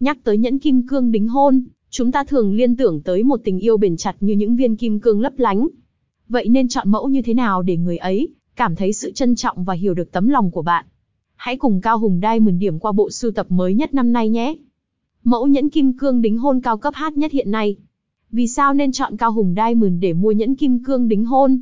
Nhắc tới nhẫn kim cương đính hôn, chúng ta thường liên tưởng tới một tình yêu bền chặt như những viên kim cương lấp lánh. Vậy nên chọn mẫu như thế nào để người ấy cảm thấy sự trân trọng và hiểu được tấm lòng của bạn? Hãy cùng Cao Hùng Diamond điểm qua bộ sưu tập mới nhất năm nay nhé. Mẫu nhẫn kim cương đính hôn cao cấp hát nhất hiện nay. Vì sao nên chọn Cao Hùng Diamond để mua nhẫn kim cương đính hôn?